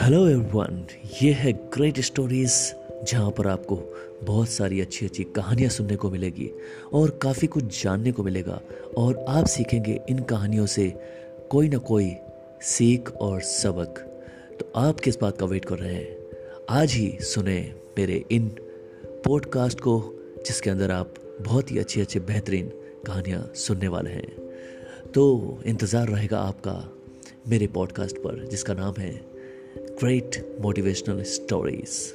Hello everyone ये है great stories जहाँ पर आपको बहुत सारी अच्छी अच्छी कहानियाँ सुनने को मिलेगी और काफ़ी कुछ जानने को मिलेगा और आप सीखेंगे इन कहानियों से कोई ना कोई सीख और सबक। तो आप किस बात का वेट कर रहे हैं? आज ही सुने मेरे इन पॉडकास्ट को, जिसके अंदर आप बहुत ही अच्छी अच्छी बेहतरीन कहानियाँ सुनने वाले हैं। तो इंतज़ार रहेगा आपका मेरे पॉडकास्ट पर, जिसका नाम है great motivational stories.